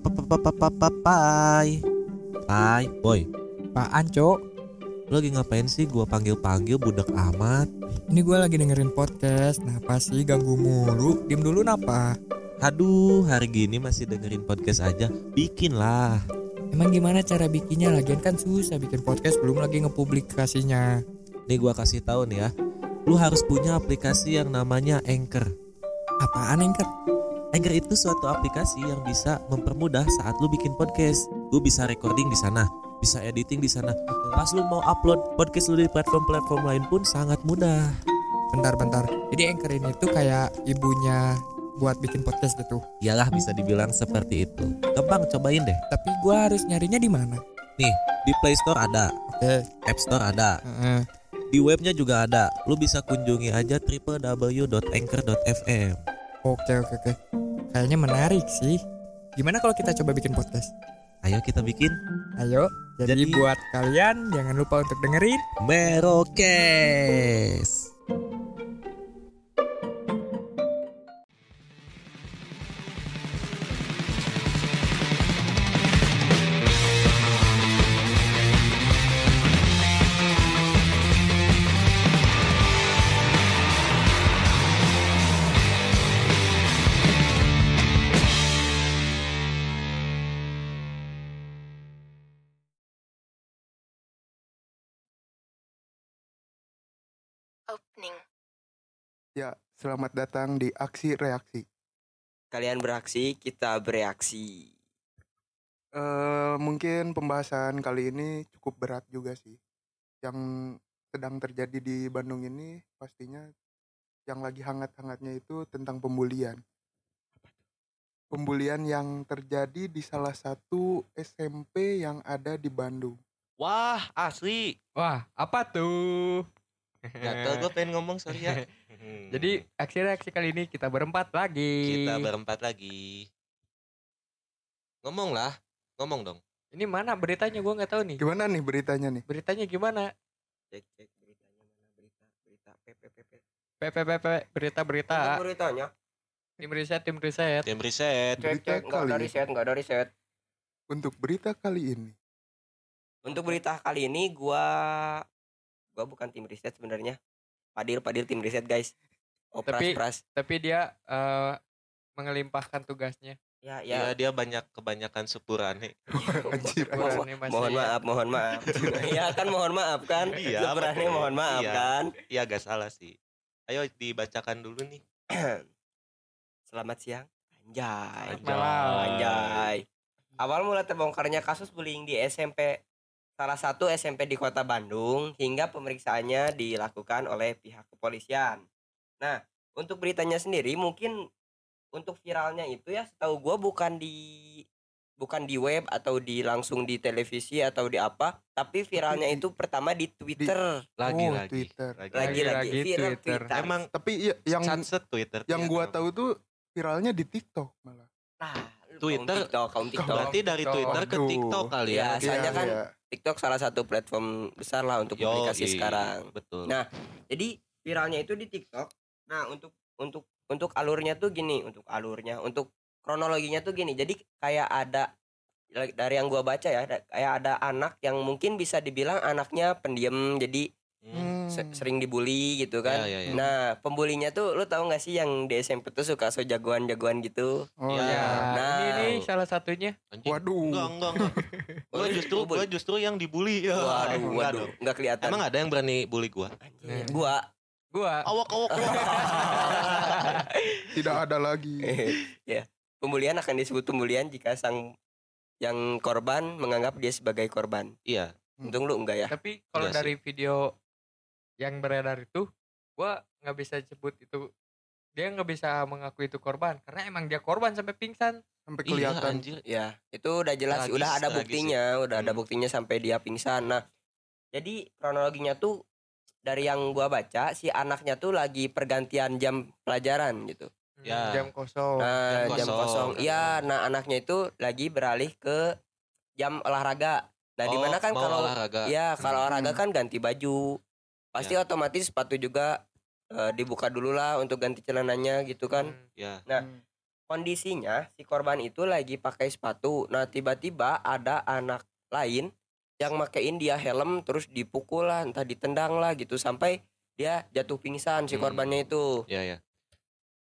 Pai Pai Boy Apaan cok? Lu lagi ngapain sih gua panggil-panggil budak amat Ini gue lagi dengerin podcast Napa sih ganggu mulu? Diem dulu napa? Aduh hari gini masih dengerin podcast aja Bikin lah Emang gimana cara bikinnya? Lagian kan susah bikin podcast belum lagi ngepublikasinya Nih gua kasih tahu nih ya Lu harus punya aplikasi yang namanya Anchor Apaan Anchor? Anchor itu suatu aplikasi yang bisa mempermudah saat lu bikin podcast. Lu bisa recording di sana, bisa editing di sana. Pas lu mau upload podcast lu di platform-platform lain pun sangat mudah. Bentar-bentar Jadi Anchor ini tuh kayak ibunya buat bikin podcast gitu Iyalah bisa dibilang seperti itu. Gampang cobain deh. Tapi gue harus nyarinya di mana? Nih, di Play Store ada, Oke App Store ada, Heeh. di webnya juga ada. Lu bisa kunjungi aja www.anchor.fm. Oke oke oke Kayaknya menarik sih Gimana kalau kita coba bikin podcast? Ayo kita bikin Ayo Jadi, Jadi- buat kalian jangan lupa untuk dengerin Merokes. Ya, selamat datang di Aksi Reaksi. Kalian beraksi, kita bereaksi. Eh, mungkin pembahasan kali ini cukup berat juga sih. Yang sedang terjadi di Bandung ini pastinya yang lagi hangat-hangatnya itu tentang pembulian. Pembulian yang terjadi di salah satu SMP yang ada di Bandung. Wah, asli. Wah apa tuh? Gatel gue pengen ngomong sorry ya. Jadi aksi reaksi kali ini kita berempat lagi. kita berempat lagi. Ngomong lah, ngomong dong. Ini mana beritanya gue nggak tahu nih. Gimana nih beritanya nih? Beritanya gimana? Cek cek beritanya mana berita berita PPPP. PPPP berita berita. Beritanya? Tim riset tim riset. Tim riset. Cek Berita cek nggak ada kali. riset nggak ada riset. Untuk berita kali ini, Untuk berita kali ini gua gua bukan tim riset sebenarnya. Padil Padil tim riset guys. Opras Tapi- pras. Tapi dia eh, mengelimpahkan tugasnya. Ya Ya, ya. dia banyak kebanyakan sepurane. Mo- mohon maaf, mohon maaf. Iya kan mohon maaf kan. Iya, betul. mohon maaf Iya. kan. Iya, gak salah sih. Ayo dibacakan dulu nih. Selamat siang. Anjay. Selamat malam. Anjay. Awal mula terbongkarnya kasus bullying di SMP salah satu SMP di Kota Bandung hingga pemeriksaannya dilakukan oleh pihak kepolisian. Nah, untuk beritanya sendiri mungkin untuk viralnya itu ya setahu gua bukan di bukan di web atau di langsung di televisi atau di apa, tapi viralnya di- itu pertama di Twitter. Lagi Oh, lagi. Twitter. Lagi. Lagi-lagi Lagi-lagi viral Twitter. Twitter. Emang Tapi ya, yang satset Twitter. yang Iya, gua emang. tahu tuh viralnya di TikTok malah. Nah, Twitter- TikTok, kaum TikTok. Berarti dari TikTok. Twitter ke. TikTok kali ya. Iya, soalnya kan iya. TikTok salah satu platform besar lah untuk publikasi Yoi, sekarang. Betul. Nah, Jadi viralnya itu di TikTok. Nah, untuk untuk untuk alurnya tuh gini, untuk alurnya, untuk kronologinya tuh gini. Jadi kayak ada dari yang gua baca ya, kayak ada anak yang mungkin bisa dibilang anaknya pendiam, jadi Hmm. Hmm. sering dibully gitu kan. Ya, ya, ya. Nah, pembulinya tuh lu tahu nggak sih yang di SMP tuh suka so jagoan-jagoan gitu? Oh Ya. Ya, iya. Nah. ini nih salah satunya. Anjing. Waduh. Enggak, enggak, enggak. Gua justru gua justru yang dibully. Ya, Waduh, enggak waduh, dong. nggak kelihatan. Emang ada yang berani bully gua? Anjir, gua Gua Awak awak awak. Tidak ada lagi. ya pembulian akan disebut pembulian jika sang yang korban menganggap dia sebagai korban Iya. untung lu enggak ya tapi kalau Iya dari video yang beredar itu gua nggak bisa sebut itu dia nggak bisa mengaku itu korban karena emang dia korban sampai pingsan Sampai Iya, kelihatan. anjir. ya itu udah jelas Tragis, udah ada buktinya udah ada Hmm. buktinya sampai dia pingsan nah jadi kronologinya tuh dari yang gua baca si anaknya tuh lagi pergantian jam pelajaran gitu Hmm, Ya. jam kosong nah jam kosong. iya nah anaknya itu lagi beralih ke jam olahraga nah Oh, di mana kan kalau olahraga. Iya, kalau Hmm. olahraga kan ganti baju. Pasti otomatis sepatu juga eh, dibuka dulu lah untuk ganti celananya gitu kan. Hmm. Ya. Nah, Hmm. kondisinya si korban itu lagi pakai sepatu. Nah, tiba-tiba ada anak lain yang makein dia helm terus dipukul lah, entah ditendang lah gitu sampai dia jatuh pingsan si Hmm. korbannya itu. Ya ya.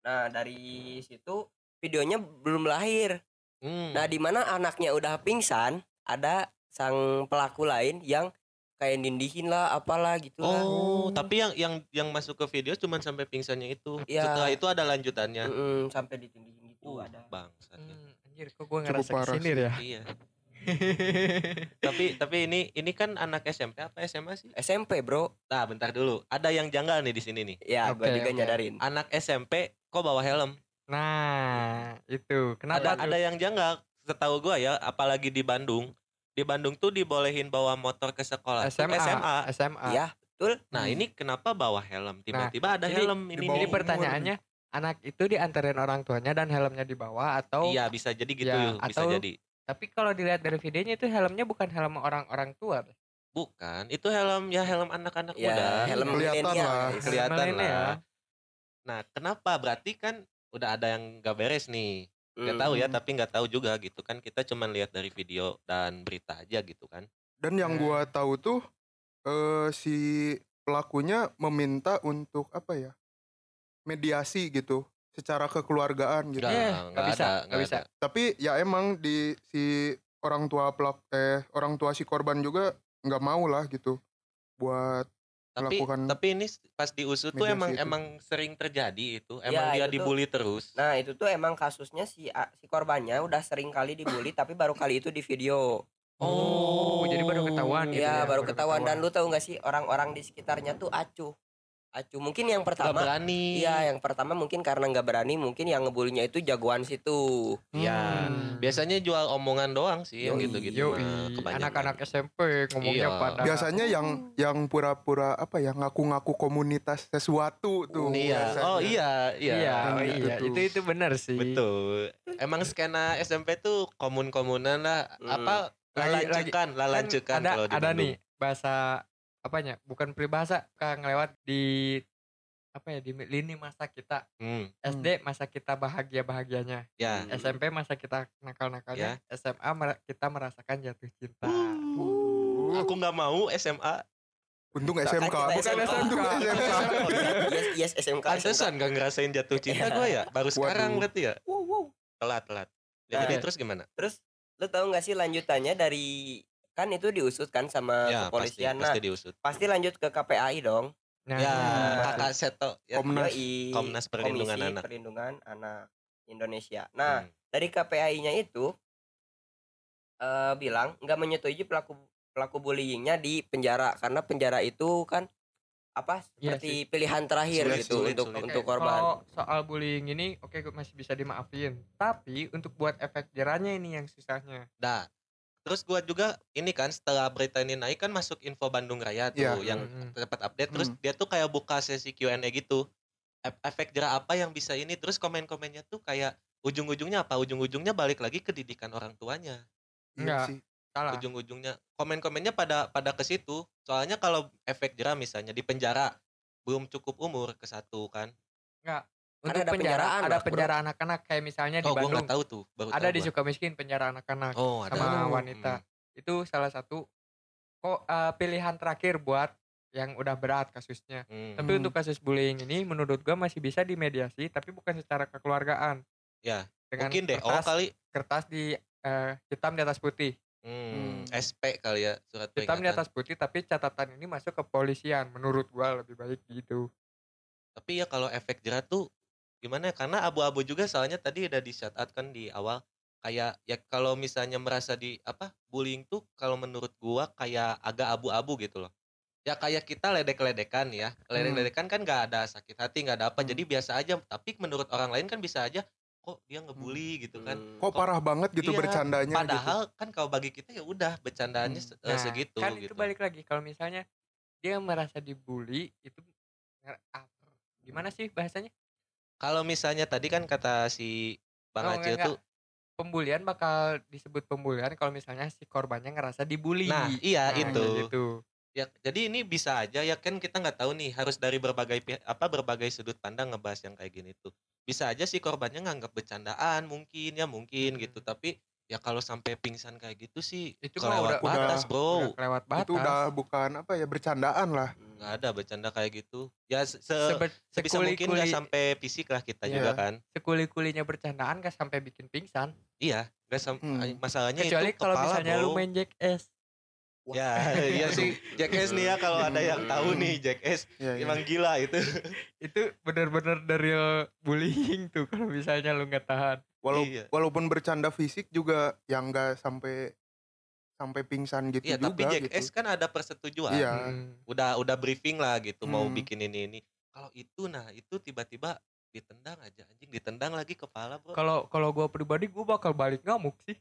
Nah, dari situ videonya belum lahir. Hmm. Nah, di mana anaknya udah pingsan, ada sang pelaku lain yang kayak nindihin lah apalah gitu lah. Oh, tapi yang yang yang masuk ke video cuman sampai pingsannya itu. Iya. Setelah itu ada lanjutannya. Mm-mm, sampai ditindihin gitu Uh, ada. bangsat ya. Hmm, anjir kok gue Cukup ngerasa sih. ya. Iya. tapi tapi ini ini kan anak SMP apa SMA sih? SMP, Bro. Nah, bentar dulu. Ada yang janggal nih di sini nih. Ya, gua Oke, juga oke. nyadarin. Anak SMP kok bawa helm? Nah, itu. Kenapa ada tuh? ada yang janggal. Setahu gua ya, apalagi di Bandung. Di Bandung tuh dibolehin bawa motor ke sekolah. SMA. SMA. SMA. Iya, betul. Nah, Hmm. ini kenapa bawa helm? Tiba-tiba ada jadi helm ini. Jadi pertanyaannya anak itu diantarin orang tuanya dan helmnya dibawa atau Iya, bisa jadi gitu, Ya, bisa atau- jadi. tapi kalau dilihat dari videonya itu helmnya bukan helm orang-orang tua. Bukan, itu helm ya helm anak-anak Ya, muda. helm Kelihatan milenial, lah. kelihatan lah. Nah, kenapa? Berarti kan udah ada yang gak beres nih. Gak Hmm. tahu ya, tapi nggak tahu juga gitu kan. Kita cuman lihat dari video dan berita aja gitu kan. Dan yang Nah. gua tahu tuh eh si pelakunya meminta untuk apa ya? mediasi gitu secara kekeluargaan gitu. Nggak, Eh, nggak nggak bisa, ada, nggak nggak bisa. ada. Tapi ya emang di si orang tua pelak eh orang tua si korban juga nggak mau lah gitu buat Tapi melakukan tapi ini pas diusut tuh emang itu. emang sering terjadi itu. Ya, Emang dia itu tuh. dibully terus. Nah, itu tuh emang kasusnya si si korbannya udah sering kali dibully tapi baru kali itu di video. Oh, jadi baru ketahuan gitu Iya, ya, baru baru ketahuan dan ketahuan. lu tahu nggak sih orang-orang di sekitarnya tuh acuh. Acuh. Mungkin yang pertama berani. Iya, yang pertama mungkin karena nggak berani, mungkin yang ngebulinya itu jagoan situ. Ya, Hmm. biasanya jual omongan doang sih yang gitu-gitu. Anak-anak SMP ngomongnya Iya. pada biasanya yang yang pura-pura apa ya ngaku-ngaku komunitas sesuatu tuh. Iya. biasanya. Oh iya, iya. Iya, oh gitu iya, tuh. itu itu benar sih. Betul. Emang skena SMP tuh komun-komunan lah. Hmm. Apa Lagi- lalancukan, lalancukan Kan ada kalau di ada Bandung. nih bahasa apanya? Bukan peribahasa kan ngelewat di apa ya di lini masa kita Hmm, SD masa kita bahagia bahagianya ya. Hmm. SMP masa kita nakal nakalnya SMA mer- kita merasakan jatuh cinta Uh, Aku nggak mau SMA. untung SMK. Bukan SMK. Untung SMK. yes, yes, SMK. Pantesan gak ngerasain jatuh cinta gue ya. Baru sekarang berarti ya. Wow, wow. Telat, telat. Ya, Nah. Jadi terus gimana? Terus lu tahu nggak sih lanjutannya dari kan itu diusut kan sama ya, pasti, kepolisian. Nah, pasti diusut. pasti lanjut ke KPAI dong. nah Ya, Nah. kakak Seto. Ya. Komnas. Yoi, Komnas Perlindungan Komisi Anak. Perlindungan Anak Indonesia. Nah, Hmm. dari KPAI-nya itu eh bilang nggak menyetujui pelaku pelaku bullyingnya di penjara karena penjara itu kan apa Iya seperti pilihan terakhir Sulit, gitu sulit, untuk sulit. untuk korban. Kalau soal bullying ini oke gue masih bisa dimaafin. Tapi untuk buat efek jerahnya ini yang susahnya. Nah, terus gua juga ini kan setelah berita ini naik kan masuk info Bandung Raya tuh Iya. yang Hmm. dapat update terus Hmm. dia tuh kayak buka sesi Q&A gitu. Ef- Efek jerah apa yang bisa ini terus komen-komennya tuh kayak ujung-ujungnya apa? Ujung-ujungnya balik lagi ke didikan orang tuanya. Iya Enggak. sih. Salah. Ujung-ujungnya komen-komennya pada pada ke situ. Soalnya kalau efek jerah misalnya di penjara belum cukup umur ke satu kan. Enggak. Untuk ada penjara penjaraan, ada penjara anak-anak kayak misalnya di Oh, gua Bandung. tahu tuh, baru Ada tahu di gua. Sukamiskin penjara anak-anak. Oh, ada. sama Hmm. wanita. Itu salah satu kok eh, pilihan terakhir buat yang udah berat kasusnya. Hmm. Tapi Hmm. untuk kasus bullying ini menurut gua masih bisa dimediasi tapi bukan secara kekeluargaan. Ya, Dengan Mungkin deh. Oh, kertas, kali kertas di eh, hitam di atas putih. Hmm, Hmm. SP kali ya surat Hitam di atas putih tapi catatan ini masuk ke polisian menurut gua lebih baik gitu. Tapi ya kalau efek jerah tuh gimana ya? Karena abu-abu juga soalnya tadi udah di shout out kan di awal kayak ya kalau misalnya merasa di apa bullying tuh kalau menurut gua kayak agak abu-abu gitu loh. Ya kayak kita ledek-ledekan ya. Ledek-ledekan kan nggak ada sakit hati, nggak ada apa. Hmm. Jadi biasa aja. Tapi menurut orang lain kan bisa aja kok dia ngebully gitu kan. Hmm. Kok parah banget gitu Iya, bercandanya gitu. Padahal kan kalau bagi kita ya udah bercandaannya Hmm. eh, Nah, segitu kan gitu. itu balik lagi kalau misalnya dia merasa dibully itu gimana sih bahasanya? Kalau misalnya tadi kan kata si Bang Oh, Acil enggak, tuh Pembulian bakal disebut pembulian kalau misalnya si korbannya ngerasa dibully. Nah, iya Nah, itu. gitu. Ya, jadi ini bisa aja ya kan kita nggak tahu nih harus dari berbagai apa berbagai sudut pandang ngebahas yang kayak gini tuh. bisa aja sih korbannya nganggap bercandaan mungkin ya mungkin Hmm. gitu tapi ya kalau sampai pingsan kayak gitu sih Itu kelewat udah- batas udah- bro Udah kelewat batas. itu udah bukan apa ya bercandaan lah nggak ada bercanda kayak gitu ya se- sebisa mungkin nggak sampai fisik lah kita Iya. juga kan sekuli-kulinya bercandaan gak sampai bikin pingsan. iya nggak sam- Hmm. masalahnya Kecuali itu kalau kepala, misalnya bro. lu main Jackass. ya iya sih Jackass nih ya kalau ada yang tahu nih Jackass ya, ya. emang gila itu Itu bener-bener dari bullying tuh kalau misalnya lu nggak tahan. Walau- Iya. walaupun bercanda fisik juga yang enggak sampai sampai pingsan gitu Iya juga tapi Jackass gitu. kan ada persetujuan Iya. Hmm. udah udah briefing lah gitu mau Hmm. bikin ini ini kalau itu nah itu tiba-tiba ditendang aja anjing ditendang lagi kepala bro Kalau kalau gua pribadi gua bakal balik ngamuk sih.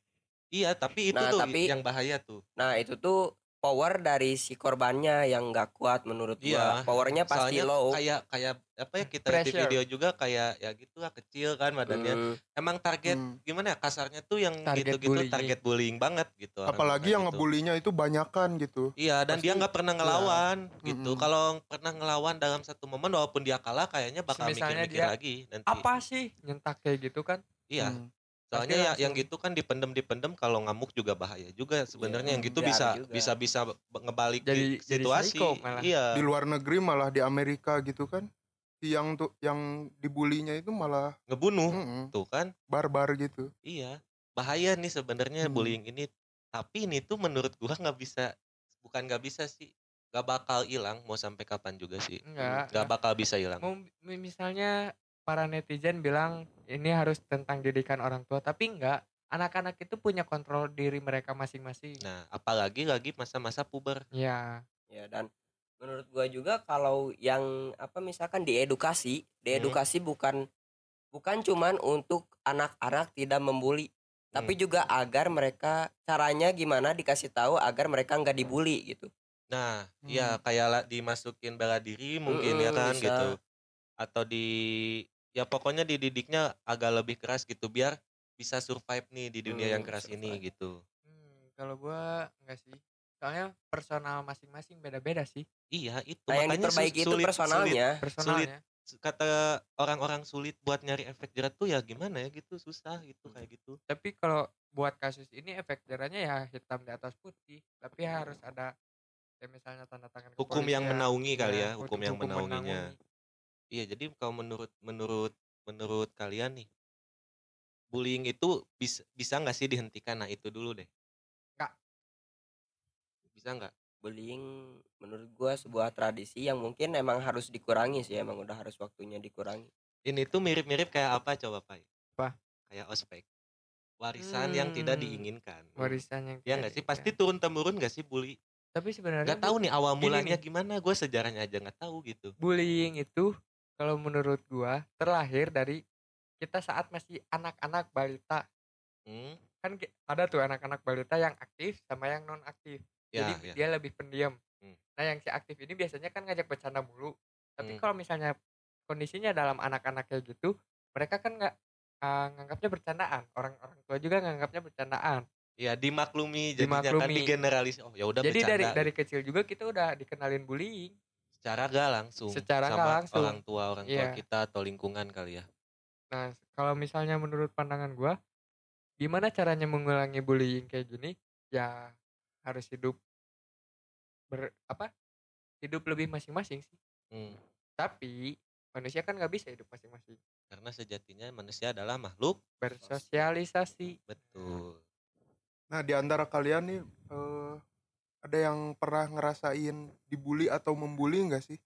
iya tapi itu Nah, tuh tapi- yang bahaya tuh Nah itu tuh power dari si korbannya yang nggak kuat menurut Iya. gua. Powernya pasti soalnya low. kayak kayak apa ya kita lihat di Pressure. video juga kayak ya gitu lah kecil kan badannya Hmm. emang target Hmm. gimana ya kasarnya tuh yang Target gitu-gitu bullying. target bullying banget gitu apalagi yang gitu. ngebulinya itu banyakan gitu Iya dan dia Pasti- nggak pernah ngelawan gitu. Mm-mm. Kalau pernah ngelawan dalam satu momen walaupun dia kalah kayaknya bakal Misalnya mikir-mikir dia lagi nanti. Apa sih nyentak kayak gitu kan? Iya. Hmm. Soalnya ya, yang gitu kan dipendem dipendem kalau ngamuk juga bahaya juga sebenarnya Iya, yang gitu bisa juga. bisa bisa ngebalik Jadi- di jadi situasi. malah. Iya. di luar negeri malah di Amerika gitu kan si yang tuh yang dibulinya itu malah Ngebunuh mm-mm, tuh kan. barbar gitu Iya. Bahaya nih sebenarnya Hmm. bullying ini. Tapi ini tuh menurut gua nggak bisa bukan nggak bisa sih. Gak bakal hilang mau sampai kapan juga sih. Enggak. Gak bakal bisa hilang. Mau misalnya para netizen bilang ini harus tentang didikan orang tua, tapi enggak. Anak-anak itu punya kontrol diri mereka masing-masing. Nah, apalagi lagi masa-masa puber. Ya, Ya dan menurut gua juga kalau yang apa misalkan diedukasi, diedukasi bukan bukan cuman untuk anak-anak tidak membuli, tapi juga agar mereka caranya gimana dikasih tahu agar mereka nggak dibully gitu. Nah, Hmm. ya kayak dimasukin bela diri mungkin ya Mm-mm, kan bisa. gitu. Atau di ya pokoknya dididiknya agak lebih keras gitu biar bisa survive nih di dunia yang Hmm, keras ini survive. gitu. hmm, kalau gua enggak sih. Soalnya personal masing-masing beda-beda sih Iya, itu Nah yang makanya sulit- personalnya. personalnya. sulit. Kata orang-orang sulit buat nyari efek jerat tuh ya gimana ya gitu, susah gitu kayak gitu. Tapi kalau buat kasus ini efek jerahnya ya hitam di atas putih, tapi harus ada kayak misalnya tanda tangan Hukum yang menaungi kali Iya, ya, hukum yang menaunginya. menaungi. Iya, jadi kalau menurut menurut menurut kalian nih bullying itu bisa bisa nggak sih dihentikan? Nah, itu dulu deh. Nggak. Bisa nggak? Bullying menurut gua sebuah tradisi yang mungkin emang harus dikurangi sih, emang udah harus waktunya dikurangi. Ini tuh mirip-mirip kayak apa coba, Pak? Apa? Kayak ospek. Warisan yang tidak Hmm, diinginkan. Warisan yang Ya nggak sih? Pasti turun temurun nggak sih bully? Tapi sebenarnya Nggak tahu nih awal mulanya nih. gimana. Gue sejarahnya aja nggak tahu gitu. bullying itu kalau menurut gua terlahir dari kita saat masih anak-anak balita. Hmm? Kan ada tuh anak-anak balita yang aktif sama yang non aktif. Ya, Jadi ya. dia lebih pendiam. Hmm. Nah, yang si aktif ini biasanya kan ngajak bercanda mulu. Tapi Hmm. kalau misalnya kondisinya dalam anak-anak kayak gitu, mereka kan nggak uh, nganggapnya bercandaan. Orang-orang tua juga nganggapnya bercandaan. Ya dimaklumi jadinya kan Dimaklumi. digeneralis. Oh ya udah Jadi dari bercanda. dari kecil juga kita udah dikenalin bullying. Secara gak langsung Secara sama nggak langsung. orang tua orang tua Iya. kita atau lingkungan kali ya. Nah, kalau misalnya menurut pandangan gua, gimana caranya mengulangi bullying kayak gini? Ya harus hidup ber apa? Hidup lebih masing-masing sih. Hmm. Tapi manusia kan nggak bisa hidup masing-masing. Karena sejatinya manusia adalah makhluk Bersosialisasi. betul. nah di antara kalian nih eh, ada yang pernah ngerasain dibully atau membuli nggak sih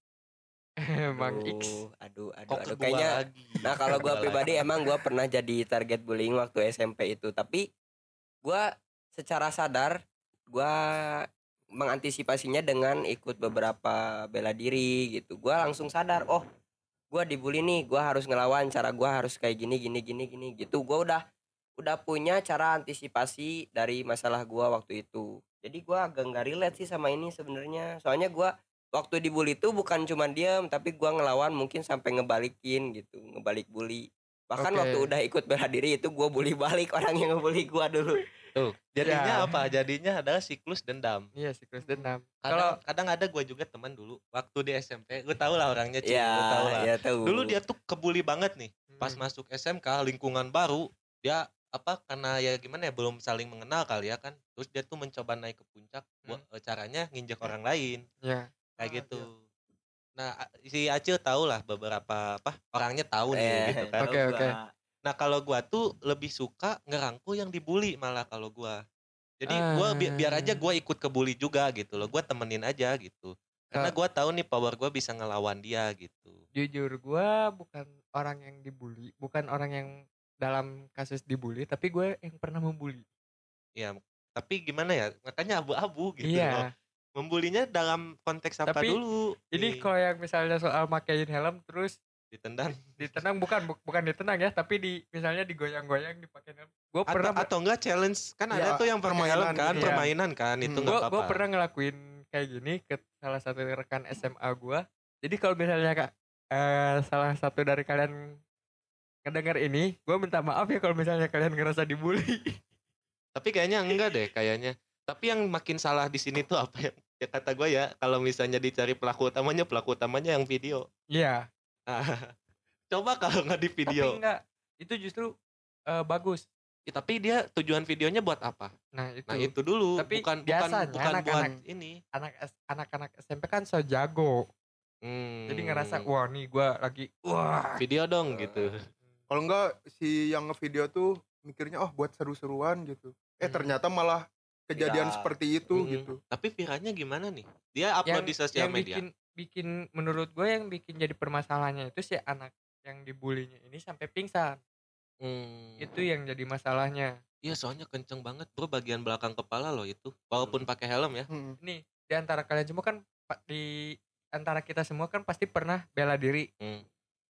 Emang X. Aduh, aduh, aduh, Kok aduh. kedua Kayaknya lagi. Nah kalau gua pribadi emang gua pernah jadi target bullying waktu SMP itu Tapi gua secara sadar gua mengantisipasinya dengan ikut beberapa bela diri gitu Gua langsung sadar oh gua dibully nih gua harus ngelawan cara gua harus kayak gini gini gini gini gitu Gua udah udah punya cara antisipasi dari masalah gua waktu itu jadi gua agak nggak relate sih sama ini sebenarnya soalnya gua waktu dibully itu bukan cuma diam tapi gua ngelawan mungkin sampai ngebalikin gitu ngebalik bully bahkan Oke. waktu udah ikut bela diri itu gua bully balik orang yang ngebully gua dulu Tuh, jadinya Ya. apa? Jadinya adalah siklus dendam. Iya, siklus dendam. Kadang, Kalau kadang ada gue juga teman dulu waktu di SMP, gue tau lah orangnya cuy, ya gue tau lah. ya tahu Dulu dia tuh kebuli banget nih, pas Hmm. masuk SMK lingkungan baru dia apa karena ya gimana ya belum saling mengenal kali ya kan. Terus dia tuh mencoba naik ke puncak buat eh, caranya nginjek orang lain. Ya kayak Ah, gitu. nah a- si Acil tahu lah beberapa apa orangnya tahu nih Eh, gitu kan. Oke, oke. nah kalau gua tuh lebih suka ngerangkul yang dibully malah kalau gua. Jadi gua bi- biar aja Ah. gua ikut ke bully juga gitu loh. Gua temenin aja gitu. Karena Ah. gua tahu nih power gua bisa ngelawan dia gitu. Jujur gua bukan orang yang dibully bukan orang yang dalam kasus dibully tapi gue yang pernah membuli. Ya tapi gimana ya makanya abu-abu gitu loh. Iya membulinya dalam konteks apa Tapi, dulu? jadi kalau yang misalnya soal makein helm terus ditendang. ditendang bukan bu- bukan ditendang ya tapi di misalnya digoyang-goyang dipakein helm. Gue pernah atau enggak challenge kan ada Ya, tuh yang pakai helm permainan kan gitu ya. permainan kan itu Hmm. gue pernah ngelakuin kayak gini ke salah satu rekan SMA gue jadi kalau misalnya kak eh, salah satu dari kalian ngedenger ini gue minta maaf ya kalau misalnya kalian ngerasa dibully. Tapi kayaknya enggak deh kayaknya. Tapi yang makin salah di sini tuh apa ya? Ya kata gue ya kalau misalnya dicari pelaku utamanya pelaku utamanya yang video. Iya. Ah, coba kalau nggak di video. tapi enggak itu justru eh, bagus. Ya, tapi dia tujuan videonya buat apa? Nah itu, nah itu dulu Tapi bukan bukan biasanya bukan buat anak-anak- ini. anak anak-anak SMP kan so jago. Hmm, jadi ngerasa wah nih gue lagi wah. Video dong gitu Kalau enggak si yang ngevideo tuh mikirnya oh buat seru-seruan gitu. Eh Hmm. ternyata malah kejadian Viral. seperti itu Mm-mm. gitu. tapi viralnya gimana nih dia upload di sosial yang media bikin bikin menurut gue yang bikin jadi permasalahannya itu si anak yang dibulinya ini sampai pingsan Hmm. itu yang jadi masalahnya Iya soalnya kenceng banget bro bagian belakang kepala loh itu walaupun pakai helm ya. Hmm. nih di antara kalian semua kan di antara kita semua kan pasti pernah bela diri Hmm.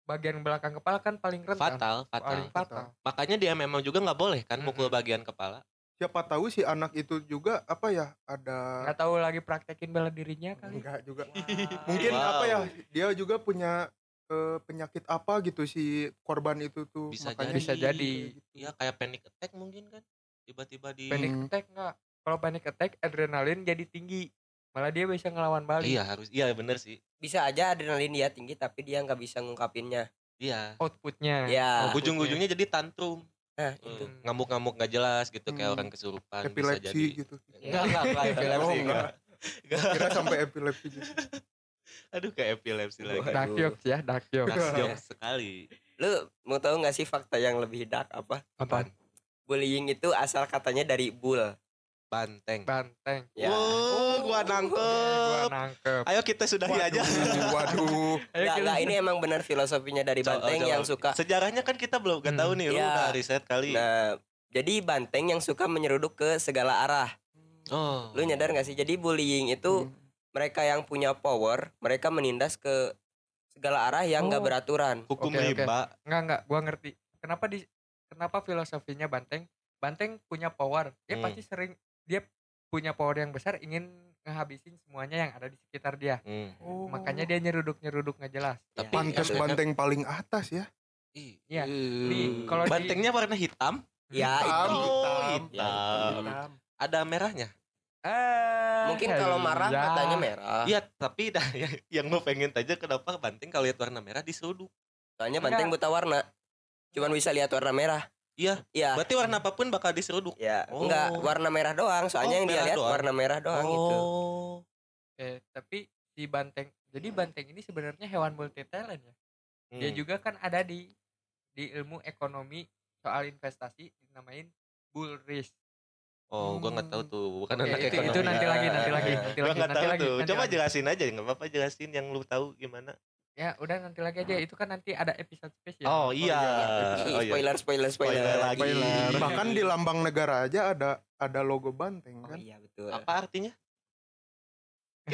Bagian belakang kepala kan paling rentan Fatal, paling fatal. fatal Makanya dia memang juga nggak boleh kan mukul Mm-mm. bagian kepala. Siapa tahu si anak itu juga apa ya ada nggak tahu lagi praktekin bela dirinya kali enggak juga. Mungkin apa ya dia juga punya eh, penyakit apa gitu si korban itu tuh Bisa makanya jadi. Bisa jadi. gitu. Iya kayak panic attack mungkin kan. Tiba-tiba di panic Hmm. attack nggak kalau panic attack adrenalin jadi tinggi malah dia bisa ngelawan balik Iya harus iya bener sih. bisa aja adrenalin dia tinggi tapi dia nggak bisa ngungkapinnya Iya. outputnya ya Outputnya. Ujung-ujungnya jadi tantrum. nah Eh, itu Ngamuk-ngamuk nggak jelas gitu kayak Hmm. orang kesurupan bisa Epilepsi jadi. gitu. Enggak, enggak, enggak, epilepsi Oh, enggak. enggak. Kira sampai epilepsi gitu. Aduh kayak epilepsi lagi. dark jokes ya dark jokes Dark jokes sekali. lu mau tahu nggak sih fakta yang lebih dark apa apa bullying itu asal katanya dari bull Banteng. banteng ya Oh, gua gua nangkep. nangkep Ayo kita sudahi aja. Waduh, waduh. Ayo nggak, ini emang benar filosofinya dari banteng coba. yang suka Sejarahnya kan kita belum nggak tahu Hmm. nih, lu udah riset kali. nah jadi banteng yang suka menyeruduk ke segala arah Oh. lu nyadar nggak sih jadi bullying itu Hmm. mereka yang punya power mereka menindas ke segala arah yang nggak Oh. beraturan hukum oke. riba. Enggak enggak, gua ngerti. Kenapa di kenapa filosofinya Banteng? Banteng punya power. Dia Hmm. pasti sering dia punya power yang besar ingin ngehabisin semuanya yang ada di sekitar dia. Hmm. Oh. Makanya dia nyeruduk-nyeruduk nggak jelas. Tapi pantas Ya, banteng paling atas ya. Iya. Di- kalau di- bantengnya warna hitam. ya Hitam, itu Oh, hitam. hitam. Hitam. Ada merahnya. Eh, mungkin kalau marah ya. katanya merah Iya, tapi dah, yang- yang gue pengen tanya kenapa banteng kalau lihat warna merah diseruduk. soalnya banteng buta warna cuman bisa lihat warna merah Iya, Iya berarti warna apa pun bakal diseruduk. ya Oh. enggak warna merah doang soalnya Oh, yang dia lihat doang. warna merah doang gitu oh. Eh, tapi si Banteng. Jadi Banteng ini sebenarnya hewan multi talent ya. Dia Hmm. juga kan ada di di ilmu ekonomi soal investasi dinamain bull risk. Oh, gue nggak tahu tuh, bukan Oke, anak itu, ekonomi. itu nanti lagi, nanti lagi, Iya. nanti Gua lagi, nggak nanti tahu lagi. tuh. nanti Coba lagi. jelasin aja, nggak apa-apa jelasin yang lu tahu gimana. Ya udah nanti lagi aja. Itu kan nanti ada episode spesial. Oh iya. Ih, Oh, iya. spoiler spoiler spoiler, Spoiler lagi. Spoiler. Bahkan di lambang negara aja ada ada logo banteng oh kan. iya betul Apa artinya?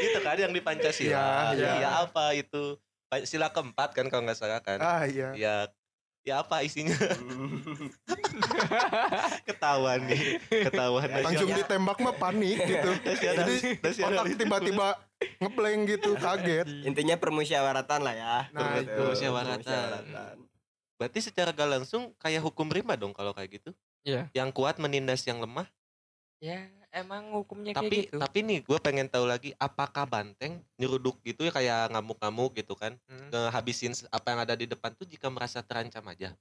itu kan yang di Pancasila. Iya, Iya, iya. apa itu? Sila keempat kan kalau nggak salah kan. Ah iya. Ya, ya apa isinya? ketahuan nih, ketahuan. Langsung Iya. ditembak mah panik gitu. Jadi otak tiba-tiba ngeblank gitu, kaget. intinya permusyawaratan lah ya Nah, Betul, itu. Permusyawaratan. Berarti secara gak langsung kayak hukum rimba dong kalau kayak gitu. Iya. Yang kuat menindas yang lemah. ya emang hukumnya tapi kayak gitu tapi nih gue pengen tahu lagi apakah banteng nyeruduk gitu ya kayak ngamuk-ngamuk gitu kan Hmm. ngehabisin apa yang ada di depan tuh jika merasa terancam aja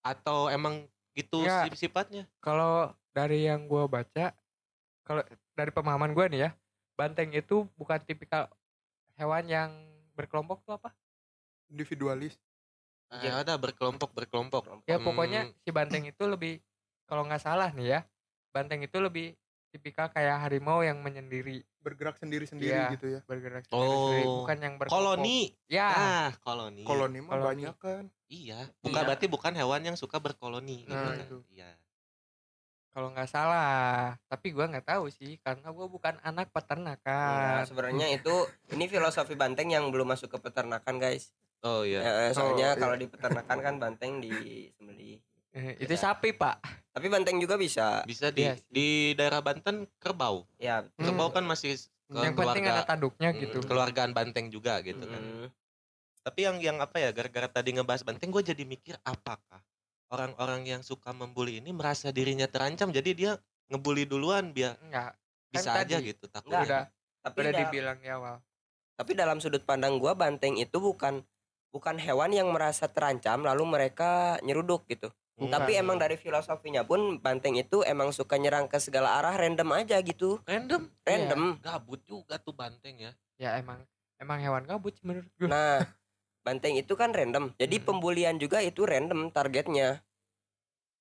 atau emang gitu Ya. sif- sifatnya kalau dari yang gua baca kalau dari pemahaman gua nih ya banteng itu bukan tipikal hewan yang berkelompok tuh apa? Individualis. Ya. ada berkelompok berkelompok. Ya pokoknya Hmm, si banteng itu lebih kalau nggak salah nih ya banteng itu lebih tipikal kayak harimau yang menyendiri. Bergerak sendiri-sendiri Iya. gitu ya? bergerak sendiri Oh. bukan yang berkelompok. koloni. Ya. Ah koloni. Koloni mah Koloni. banyak kan. Iya bukan Iya. berarti bukan hewan yang suka berkoloni gitu Nah, kan? itu. iya kalau nggak salah tapi gua nggak tahu sih karena gua bukan anak peternakan. Sebenarnya itu ini filosofi banteng yang belum masuk ke peternakan guys. Oh iya. Ya, soalnya Oh, iya. kalau di peternakan kan banteng disembelih. Eh, itu Bisa. sapi pak. Tapi banteng juga bisa. Bisa di sih. di daerah Banten kerbau. Ya. Kerbau kan masih ke yang penting ada keluarga tanduknya Hmm, gitu keluargaan banteng juga gitu kan. Mm, tapi yang yang apa ya gara-gara tadi ngebahas banteng gue jadi mikir apakah orang-orang yang suka membuli ini merasa dirinya terancam jadi dia ngebully duluan biar enggak bisa Kan aja tadi gitu takut Enggak. udah tapi udah da- dibilang di awal. Tapi dalam sudut pandang gua banteng itu bukan bukan hewan yang merasa terancam lalu mereka nyeruduk gitu. Hmm. tapi emang dari filosofinya pun banteng itu emang suka nyerang ke segala arah random aja gitu. Random? Random. Gabut juga tuh banteng ya. Ya emang emang hewan gabut menurut gue nah banteng itu kan random. Jadi Hmm. pembulian juga itu random targetnya.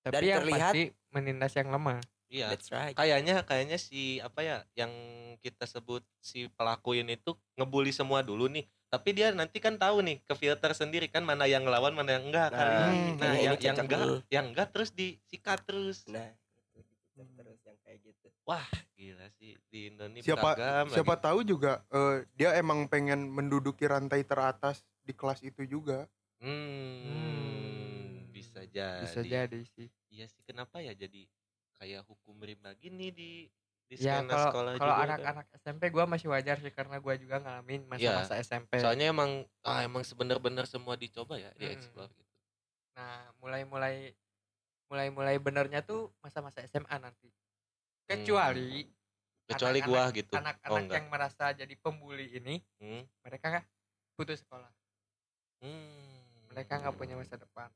Tapi dari yang terlihat- pasti menindas yang lemah. Iya. That's right. Kayaknya kayaknya si apa ya yang kita sebut si pelaku ini tuh ngebully semua dulu nih. Tapi dia nanti kan tahu nih ke filter sendiri kan mana yang ngelawan mana yang enggak kali Nah, nah, kayaknya ini yang yang enggak dulu. yang enggak terus disikat terus. Nah terus yang kayak gitu. Gila sih di Indonesia siapa beragam siapa lagi. tahu juga eh, dia emang pengen menduduki rantai teratas di kelas itu juga. Hmm, Hmm. bisa jadi bisa jadi. sih. Iya sih kenapa ya jadi kayak hukum rimba gini di di ya kalau sekolah kalau juga kan. anak-anak SMP gua masih wajar sih karena gua juga ngalamin masa-masa SMP soalnya emang ah, emang sebenar-benar semua dicoba ya Mm-mm. dieksplor gitu. Nah mulai-mulai mulai-mulai benernya tuh masa-masa SMA nanti. Kecuali kecuali Anak-anak- gua gitu. oh anak-anak enggak. yang merasa jadi pembuli ini hmm. mereka putus sekolah. Hmm. Mereka nggak punya masa depan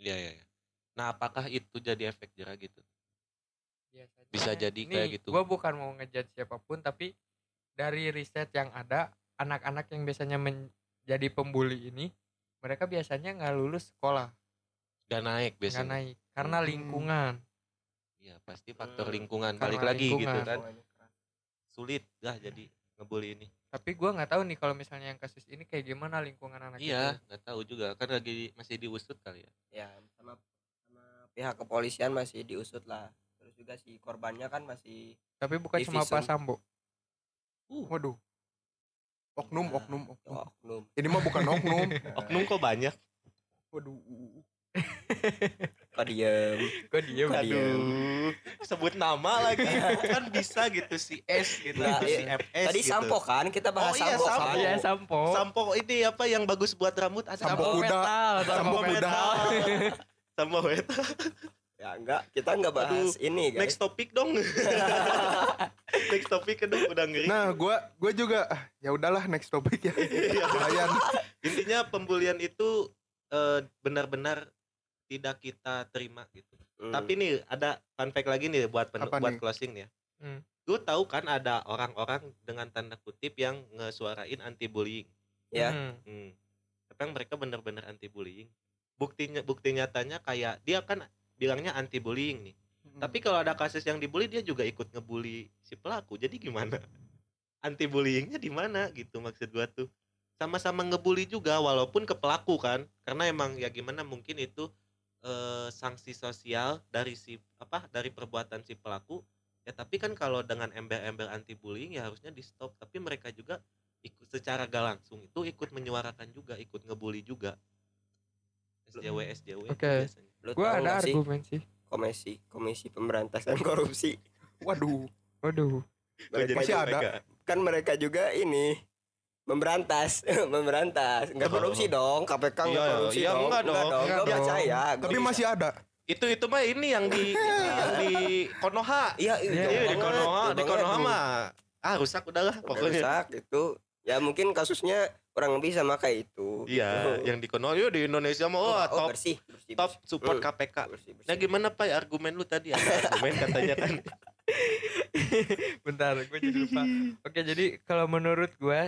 Iya iya. iya. Nah, apakah itu jadi efek jerah gitu? biasanya Bisa jadi ini kayak gitu. gua bukan mau ngejudge siapa pun tapi dari riset yang ada anak-anak yang biasanya menjadi pembuli ini mereka biasanya nggak lulus sekolah Gak naik nggak biasanya. naik karena Hmm. lingkungan Iya, pasti faktor Hmm. lingkungan. Karena Balik lagi gitu lingkungan. kan. Sulit dah jadi ngebully ini. tapi gua nggak tahu nih kalau misalnya yang kasus ini kayak gimana lingkungan anak Iya, nggak tahu juga. Kan lagi masih diusut kali ya. ya sama sama pihak kepolisian masih diusut lah. Terus juga si korbannya kan masih tapi bukan cuma Divisum. Pak Sambo. Waduh. Oknum Nah, oknum oknum. oknum. Ini mah bukan oknum. Oknum kok banyak? waduh kok diem kok diem Kok diem? Aduh, sebut nama lagi kan bisa gitu si S gitu, Nah, si iya. FS tadi gitu. sampo kan kita bahas Oh iya, sampo, sampo. iya Sampo Sampo ini apa yang bagus buat rambut ada Sampo kuda. metal Sampo kuda. Sampo weta. ya enggak kita enggak bahas ini guys Next topic dong. Next topic dong udah ngeri. nah gua gua juga ah, ya udahlah next topic ya Iya. intinya pembulian itu eh, benar-benar tidak kita terima gitu. Hmm. Tapi nih ada fun fact lagi nih buat pen- Apa buat nih? closing nih ya. Hmm. Lu tahu kan ada orang-orang dengan tanda kutip yang ngesuarain anti bullying. Ya. Hmm. Hmm. Tapi yang mereka benar-benar anti bullying. Buktinya bukti nyatanya kayak dia kan bilangnya anti bullying nih. Tapi kalau ada kasus yang dibully dia juga ikut ngebully si pelaku. Jadi gimana? Anti bullyingnya di mana gitu maksud gua tuh. Sama-sama ngebully juga walaupun ke pelaku kan. Karena emang ya gimana mungkin itu eh, sanksi sosial dari si apa dari perbuatan si pelaku. Ya tapi kan kalau dengan ember-ember anti bullying ya harusnya di stop. Tapi mereka juga ikut secara gak langsung itu ikut menyuarakan juga, ikut ngebully juga. SJW SJW Oke. biasanya. Lu Gua ada sih argumen sih. komisi komisi pemberantasan korupsi waduh Waduh. Mereka Masih ada. kan mereka juga ini memberantas memberantas nggak Oh. korupsi dong KPK nggak Iya, korupsi iya, dong enggak dong. nggak Enggak Gua dong. percaya tapi bisa. masih ada Itu itu mah ini yang di yang di Konoha. Iya, Iya, Iya, di Konoha, di Konoha mah ah rusak udahlah Udah pokoknya. rusak itu. Ya mungkin kasusnya kurang lebih sama kayak itu. Iya, gitu. yang di Konoha di Indonesia mah wah, oh, top bersih, bersih, top bersih. support Hmm, KPK. bersih, bersih. Nah gimana Pak argumen lu tadi ada argumen katanya kan. Bentar, gue jadi lupa. Oke, jadi kalau menurut gue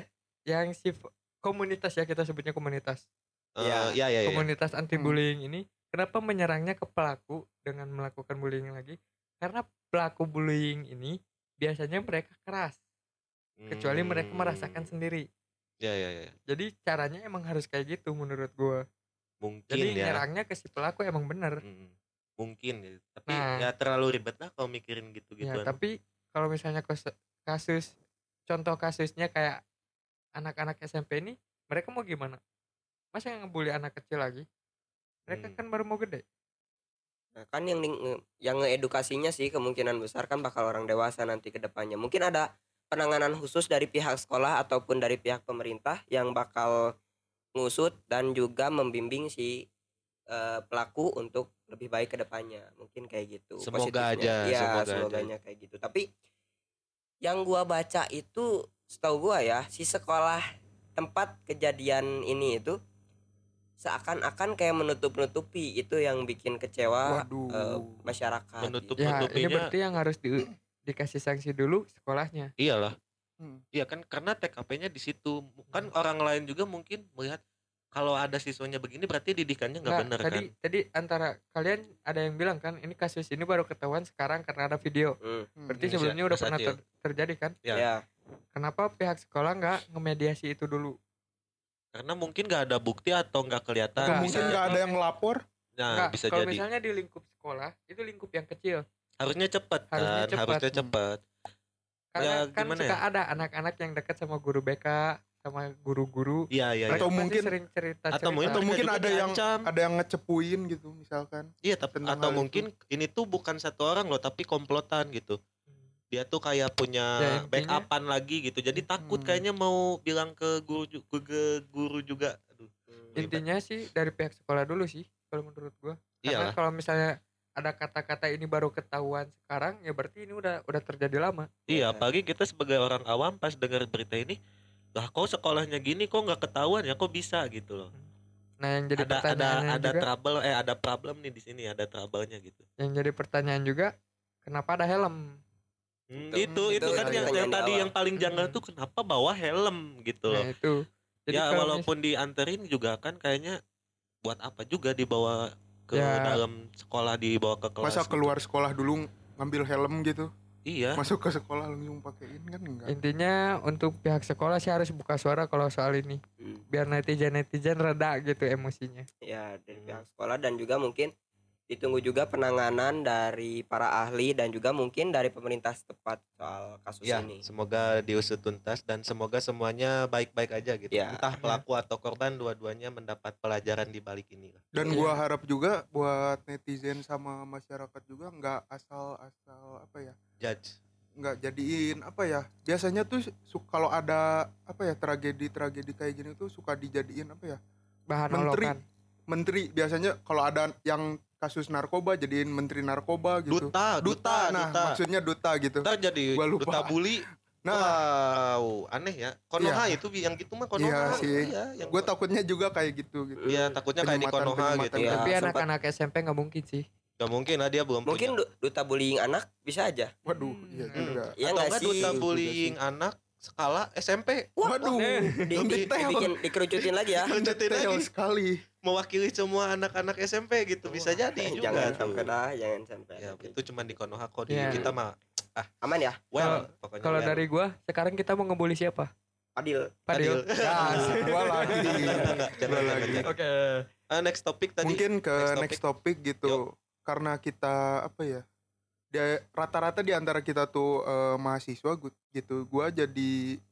yang si komunitas ya kita sebutnya komunitas. Eh, Iya. ya ya ya. Komunitas anti bullying ini kenapa menyerangnya ke pelaku dengan melakukan bullying lagi? Karena pelaku bullying ini biasanya mereka keras, kecuali mereka Hmm. merasakan sendiri. Ya ya ya. Jadi caranya emang harus kayak gitu menurut gue. Mungkin Jadi ya. nyerangnya ke si pelaku emang bener. Mm, Mungkin gitu. Tapi Nah. ya terlalu ribet lah kalau mikirin Ya, gitu-gituan. tapi kalau misalnya kasus contoh kasusnya kayak anak-anak SMP ini, mereka mau gimana? Masa yang ngebully anak kecil lagi? Mereka Hmm. kan baru mau gede. Nah, kan yang yang ngeedukasinya sih kemungkinan besar kan bakal orang dewasa nanti ke depannya. Mungkin ada penanganan khusus dari pihak sekolah ataupun dari pihak pemerintah yang bakal ngusut dan juga membimbing si eh, pelaku untuk lebih baik ke depannya. Mungkin kayak gitu. Semoga positifnya. aja, Iya, semoga aja. semoganya kayak gitu. Tapi yang gua baca itu setahu gua ya, si sekolah tempat kejadian ini itu seakan-akan kayak menutup-nutupi itu yang bikin kecewa Waduh. eh, masyarakat Menutup- gitu. Ya, ini berarti yang harus di- dikasih sanksi dulu sekolahnya. Iyalah. Hmm. Iya kan karena TKP-nya di situ. Kan orang lain juga mungkin melihat kalau ada siswanya begini berarti didikannya nggak tadi kan. tadi antara kalian ada yang bilang kan ini kasus ini baru ketahuan sekarang karena ada video. Hmm, Hmm. Berarti Iya, sebelumnya udah Mas pernah ter- terjadi kan? Ya. ya. Kenapa pihak sekolah nggak ngemediasi itu dulu? Karena mungkin nggak ada bukti atau nggak kelihatan. Nggak, mungkin nggak ada yang ngelapor Nah, Nggak, bisa kalau jadi. misalnya di lingkup sekolah itu lingkup yang kecil. Harusnya cepet kan, Harusnya harusnya cepat. cepet. Karena Ya, kan gimana suka ya? ada anak-anak yang dekat sama guru BK, sama guru-guru. Iya iya. Iya. Atau mungkin- sering cerita Atau mungkin, Atau mungkin ada yang- diancam. ada yang ngecepuin gitu misalkan Iya, tapi atau hal itu. mungkin ini tuh bukan satu orang loh, tapi komplotan gitu. Dia tuh kayak punya Ya, backupan lagi gitu. Jadi takut Hmm. kayaknya mau bilang ke guru ke, ke guru juga. Aduh. Intinya sih dari pihak sekolah dulu sih kalau menurut gua. Karena kalau misalnya ada kata-kata ini baru ketahuan sekarang ya berarti ini udah udah terjadi lama. Iya, apalagi kita sebagai orang awam pas dengar berita ini, lah kok sekolahnya gini kok nggak ketahuan ya kok bisa gitu loh. Nah, yang jadi ada ada ada juga trouble eh ada problem nih di sini ada trouble-nya gitu. yang jadi pertanyaan juga kenapa ada helm? Hmm, Itu- itu itu, itu kan yang, pertanyaan yang di tadi yang paling janggal Hmm. tuh kenapa bawa helm gitu loh. Nah, itu. Jadi ya kalau mis- walaupun dianterin juga kan kayaknya buat apa juga dibawa ke Ya. dalam sekolah dibawa ke kelas. masa gitu. keluar sekolah dulu ngambil helm gitu Iya. masuk ke sekolah langsung pakein kan enggak intinya untuk pihak sekolah sih harus buka suara kalau soal ini Hmm. biar netizen netizen reda gitu emosinya. ya dari Hmm. pihak sekolah dan juga mungkin ditunggu juga penanganan dari para ahli dan juga mungkin dari pemerintah setempat soal kasus Ya, ini semoga diusut tuntas dan semoga semuanya baik-baik aja gitu. Ya. Entah pelaku atau korban dua-duanya mendapat pelajaran di balik ini lah. dan Iya. gua harap juga buat netizen sama masyarakat juga nggak asal asal apa ya Judge. nggak jadiin apa ya biasanya tuh su- kalau ada apa ya tragedi tragedi kayak gini tuh suka dijadiin apa ya Bahan Menteri. olokan. menteri biasanya kalau ada yang kasus narkoba jadiin menteri narkoba gitu Duta, duta, duta, nah duta. maksudnya duta gitu Ntar jadi Gua lupa. duta bully. nah wow, aneh ya. Konoha itu bi- yang gitu mah Konoha. Iya sih. Iya, yang gue takutnya juga kayak gitu gitu Iya, takutnya kayak di Konoha gitu. Iya, Tapi sempat- anak-anak SMP nggak mungkin sih. Gak mungkin lah dia belum mungkin punya. du- duta bullying anak bisa aja waduh iya Hmm. juga Iya Atau enggak sih? duta Juga bullying anak skala SMP. waduh di, yang di- detail dibikin dikerucutin lagi ya detail lagi. sekali Mewakili semua anak-anak SMP gitu. Bisa jadi juga. jangan tuh. sampai dah jangan sampai Ya, itu cuma di Konoha kok di Iya. kita mah aman ya well pokoknya Kalau well. dari gua sekarang kita mau ngebully siapa? adil. Adil. Ya, gua lagi Gua. Oke. Ah, next topik tadi. mungkin ke next next topic, gitu karena kita apa ya dia rata-rata di antara kita tuh eh, mahasiswa gitu gua jadi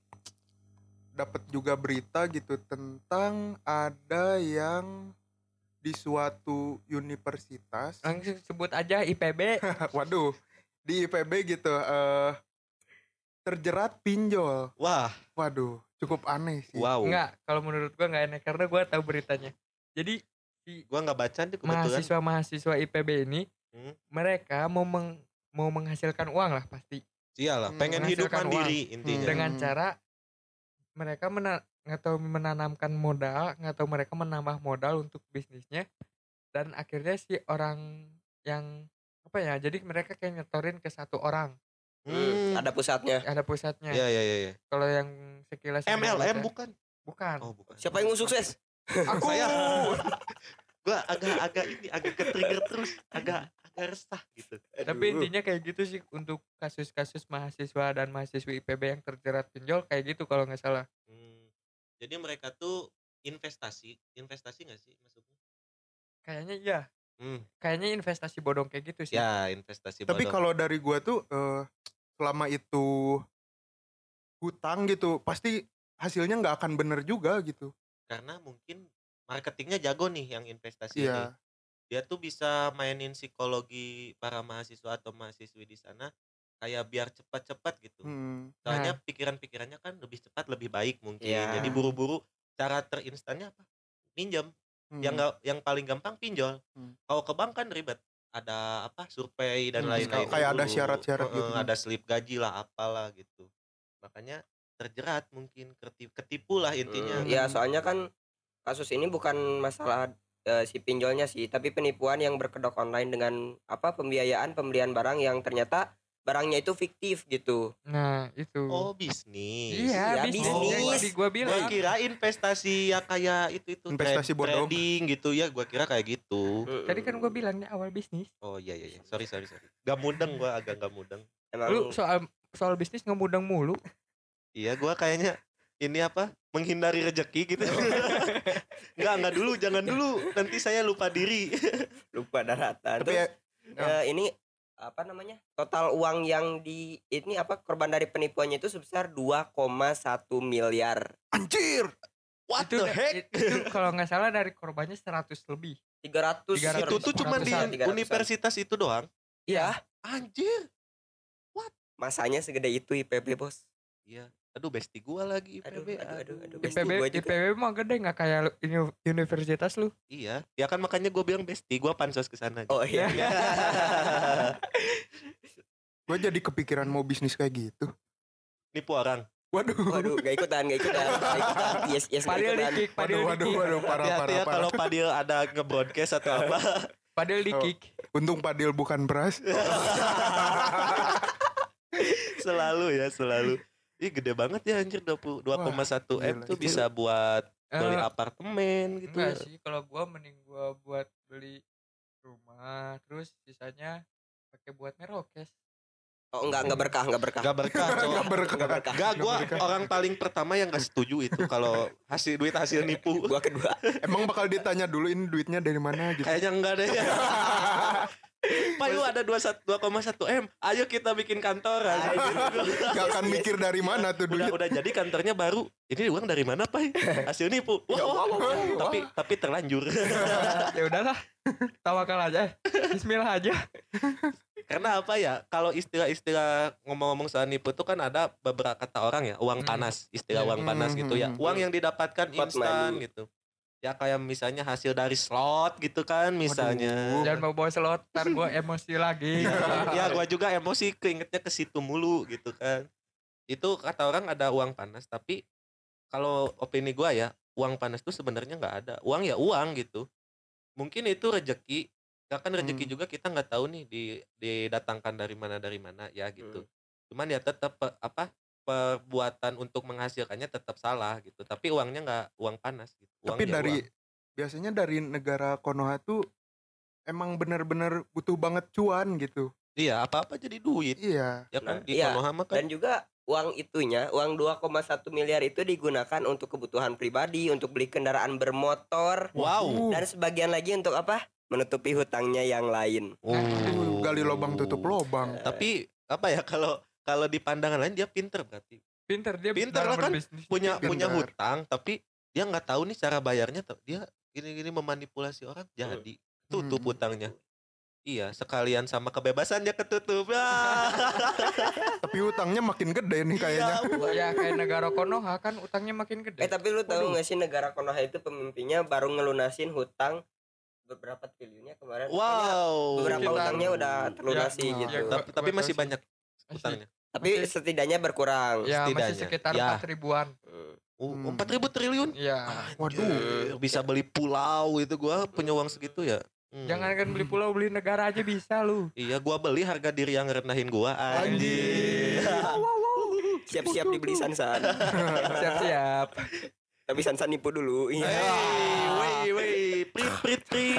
dapat juga berita gitu tentang ada yang di suatu universitas Langsung sebut aja IPB. waduh di IPB gitu eh terjerat pinjol Wah, waduh cukup aneh sih wow. Enggak, kalau menurut gua nggak enak karena gua tahu beritanya. Jadi si Gua nggak baca nih kebetulan. mahasiswa-mahasiswa IPB ini Hmm. mereka mau meng, mau menghasilkan uang lah pasti Iyalah, Hmm, pengen hidup menghasilkan uang. mandiri intinya. Hmm. dengan cara mereka mena nggak tahu menanamkan modal nggak tahu mereka menambah modal untuk bisnisnya dan akhirnya si orang yang apa ya jadi mereka kayak nyetorin ke satu orang Hmm, Hmm. ada pusatnya. ada pusatnya Iya, iya, iya, iya. kalau yang sekilas MLM bukan? bukan Oh, bukan. Siapa yang mau sukses? aku Saya. Gua agak-agak ini, agak ke trigger terus, agak agak resah gitu. tapi intinya kayak gitu sih untuk kasus-kasus mahasiswa dan mahasiswi IPB yang terjerat pinjol kayak gitu kalau nggak salah Hmm. Jadi mereka tuh investasi, investasi nggak sih maksudnya? kayaknya iya Hmm. kayaknya investasi bodong kayak gitu sih Ya, investasi Tapi bodong. kalau dari gua tuh eh, selama itu hutang gitu pasti hasilnya nggak akan bener juga gitu. karena mungkin marketingnya jago nih yang investasi ini. Dia tuh bisa mainin psikologi para mahasiswa atau mahasiswi di sana kayak biar cepat-cepat gitu. Hmm. Soalnya pikiran-pikirannya kan lebih cepat lebih baik mungkin. Iya. Jadi buru-buru cara terinstannya apa? Pinjam. Hmm. Yang nggak yang paling gampang pinjol. Hmm. Kalau ke bank kan ribet. Ada apa? Survei dan Hmm, lain-lain. kayak ada syarat-syarat gitu. Ada slip gaji lah apalah gitu. Makanya terjerat mungkin ketip- ketipu lah intinya. Hmm, ya soalnya kan kasus ini bukan masalah eh, si pinjolnya sih, tapi penipuan yang berkedok online dengan apa pembiayaan pembelian barang yang ternyata barangnya itu fiktif gitu. nah itu Oh bisnis. Iya, Ya, bisnis. bisnis. Yang tadi gua Gua bilang. kira investasi ya kayak itu itu Investasi bodong. trading gitu ya. Gua kira kayak gitu. Tadi kan gua bilang di awal bisnis. Oh iya iya. iya. Sorry sorry sorry. Gak mudeng gua agak gak mudeng. Emang Lu soal soal bisnis ngemudang mulu. Iya gua kayaknya ini apa menghindari rejeki gitu. Enggak enggak dulu jangan dulu nanti saya lupa diri. lupa daratan. Tapi Terus, ya, eh, ini apa namanya? Total uang yang di ini apa korban dari penipuannya itu sebesar 2,1 miliar. anjir. What itu the heck? itu kalau nggak salah dari korbannya 100 lebih. 300 300. Itu tuh cuma di 300-an. universitas itu doang. Iya, Anjir. masanya segede itu IPB, Bos. Iya. Aduh besti gua lagi Aduh, IPB. aduh, aduh, aduh. Aduh. IPB gua juga. IPB mah gede nggak kayak uni- universitas lu. Iya. Ya kan makanya gua bilang besti, gua pansos ke sana. Oh iya. Gue jadi kepikiran mau bisnis kayak gitu. Nipu orang. Waduh. Waduh, gak ikutan, gak ikutan, gak ikutan. Yes, yes, gak Padahal di ikutan. kick, padahal Waduh, waduh, waduh, parah, parah, ya parah. kalau Padil ada nge-broadcast atau apa. Padahal di Oh. kick. Untung Padil bukan beras. selalu ya, selalu. Ih gede banget ya anjir 20 2,1 M tuh gila. bisa buat beli Eh, apartemen gitu. enggak sih kalau gua mending gua buat beli rumah terus sisanya pakai buat merokes. Oh enggak, enggak berkah, enggak berkah. Gak berkah, Nggak cowok. berkah. Nggak berkah. Gak, gue berkah. orang paling pertama yang gak setuju itu kalau hasil duit hasil nipu. Gua kedua. Emang bakal ditanya dulu ini duitnya dari mana gitu. Kayaknya enggak deh. Pak lu ada 21 2,1 M. Ayo kita bikin kantoran. Gak akan mikir dari mana tuh udah duit. udah jadi kantornya baru. Ini uang dari mana, Pak? Hasil nipu. Ya, wah, wah, wah. wah. Tapi tapi terlanjur. ya udahlah. Tawakal aja. Bismillah aja. Karena apa ya? Kalau istilah-istilah ngomong-ngomong soal nipu itu kan ada beberapa kata orang ya, uang Hmm. panas, istilah Hmm. uang panas gitu ya. Hmm. Uang yang didapatkan instan gitu. Ya kayak misalnya hasil dari slot gitu kan misalnya. Waduh. Jangan bawa bawa slot, ntar gue emosi lagi. ya gua juga emosi keingetnya ke situ mulu gitu kan. Itu kata orang ada uang panas tapi kalau opini gua ya, uang panas tuh sebenarnya nggak ada. Uang ya uang gitu. Mungkin itu rejeki. Ya kan rejeki Hmm. juga kita nggak tahu nih di didatangkan dari mana dari mana ya gitu. Hmm. Cuman ya tetap apa perbuatan untuk menghasilkannya tetap salah gitu. Tapi uangnya nggak uang panas gitu. Uang Tapi ya dari uang. biasanya dari negara Konoha tuh emang bener-bener butuh banget cuan gitu. iya apa-apa jadi duit. Iya. Ya kan Nah, di iya. Konoha mah kan Dan juga uang itunya, uang 2,1 miliar itu digunakan untuk kebutuhan pribadi, untuk beli kendaraan bermotor, wow. dan sebagian lagi untuk apa? Menutupi hutangnya yang lain. Oh. Gali lobang tutup lobang. tapi apa ya kalau kalau di pandangan lain dia pinter berarti Pinter dia Pinter lah kan, berbisnis. punya Pinter. punya hutang tapi dia nggak tahu nih cara bayarnya tuh dia gini-gini memanipulasi orang jadi tutup Hmm. hutangnya iya sekalian sama kebebasan dia ketutup Ah. Tapi hutangnya makin gede nih kayaknya. Ya kayak negara Konoha kan utangnya makin gede. Eh tapi lu tahu nggak sih negara Konoha itu pemimpinnya baru ngelunasin hutang beberapa triliunnya kemarin Wow. beberapa utangnya udah terlunasi Ya, gitu ya, tapi, masih banyak utangnya. tapi masih- setidaknya berkurang Ya masih setidaknya. sekitar Ya. empat ribuan. Hmm. Oh, Hmm. empat ribu triliun. Iya. Waduh. Bisa beli pulau itu gua punya uang segitu ya. Hmm. Jangan kan beli pulau beli negara aja bisa lu. Iya, gua beli harga diri yang rendahin gua. Anjir. siap-siap dibeli Sansan Siap-siap. tapi Sansan nipu dulu iya Hey, wey, wey, prit, prit, prit.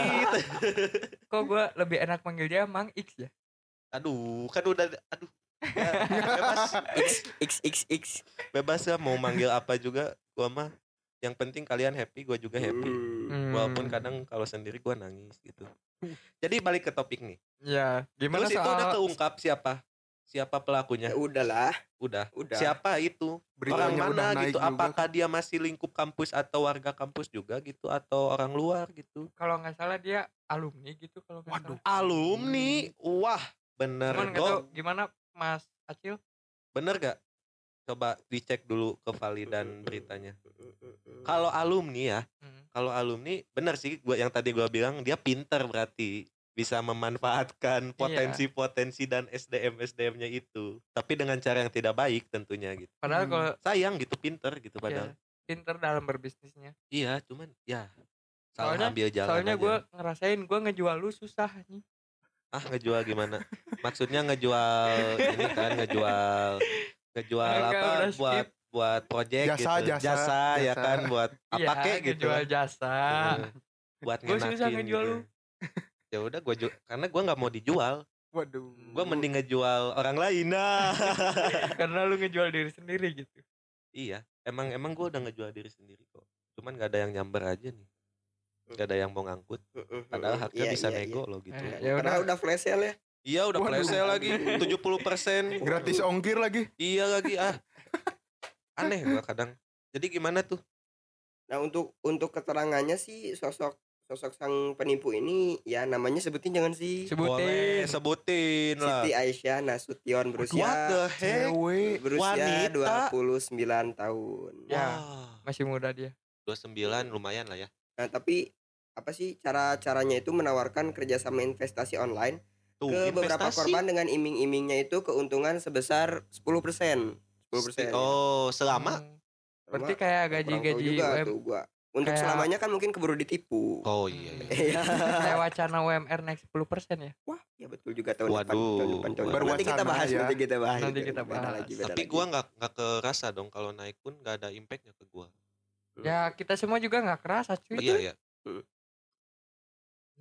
Kok gua lebih enak manggil dia Mang X ya? Aduh, kan udah, aduh. Ya, bebas, x x x bebas ya mau manggil apa juga, gua mah. Yang penting kalian happy, gua juga happy. Hmm. Walaupun kadang kalau sendiri gua nangis gitu. Jadi balik ke topik nih. Ya, gimana Terus itu soal udah keungkap siapa? Siapa pelakunya? ya udahlah Udah. udah Siapa itu? Beritanya orang mana gitu? juga. Apakah dia masih lingkup kampus atau warga kampus juga gitu atau orang luar gitu? kalau nggak salah dia alumni gitu kalau nggak Waduh. salah. Alumni. Wah, bener Cuman gimana Mas Acil? Bener gak? Coba dicek dulu ke Vali dan beritanya. Kalau alumni ya, Hmm. kalau alumni bener sih gua yang tadi gua bilang dia pinter berarti bisa memanfaatkan potensi-potensi dan SDM SDM-nya itu. Tapi dengan cara yang tidak baik tentunya gitu. Padahal Hmm. kalau Sayang gitu pinter gitu ya, padahal. pinter dalam berbisnisnya. Iya, cuman ya salah Soalnya- ambil jalan Soalnya gue ngerasain gue ngejual lu susah nih. Ah ngejual gimana? Maksudnya ngejual ini kan ngejual ngejual Enggak, apa buat buat project Jasa, gitu. jasa, ya jasa. kan buat apa Iya, kek gitu. ngejual jasa. Buat Gua susah ngejual gitu. lu. ya udah gua ju- karena gua nggak mau dijual Waduh. gua mending ngejual orang lain nah Karena lu ngejual diri sendiri gitu. iya emang emang gua udah ngejual diri sendiri kok cuman gak ada yang nyamber aja nih gak ada yang mau ngangkut padahal harga Iya, bisa iya, nego loh gitu Eh, iya. ya karena udah. udah flash sale ya iya udah Waduh. presale lagi 70% Gratis ongkir lagi. iya lagi ah aneh gua kadang jadi gimana tuh nah untuk untuk keterangannya sih sosok sosok sang penipu ini ya namanya sebutin jangan sih boleh Sebutin. sebutin lah Siti Aisyah Nasution what berusia the heck Cewek. berusia wanita? 29 tahun Ya. Wah, Masih muda dia. 29 lumayan lah ya nah tapi apa sih cara caranya itu menawarkan kerjasama investasi online tuh ke beberapa investasi. korban dengan iming-imingnya itu keuntungan sebesar 10% 10% oh selama Hmm. Berarti kayak gaji-gaji juga UM, tuh gua. Untuk kayak- selamanya kan mungkin keburu ditipu. oh iya iya. Iya. kayak wacana UMR naik 10% ya. Wah, ya betul juga tahun depan. Waduh. Tahun depan, tahun depan. Baru Nanti kita bahas, ya. nanti kita bahas. Nanti kita bahas. lagi, beda tapi lagi. gua nggak nggak kerasa dong kalau naik pun nggak ada impactnya ke gua Ya kita semua juga nggak kerasa cuy. iya iya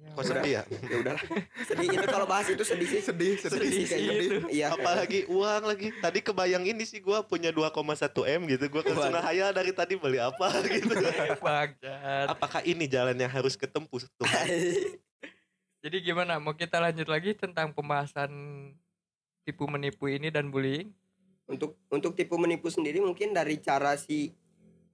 Ya, kok sedih ya ya udahlah. Sedih itu kalau bahas itu sedih sih. Sedih, sedih, Sedih sih sih kayaknya. itu. Iya. apalagi uang lagi tadi kebayang ini sih gua punya 2,1 m gitu gua kan hayal dari tadi beli apa gitu Bangsat. apakah ini jalan yang harus ketempuh tuh Jadi gimana? Mau kita lanjut lagi tentang pembahasan tipu menipu ini dan bullying? untuk untuk tipu menipu sendiri mungkin dari cara si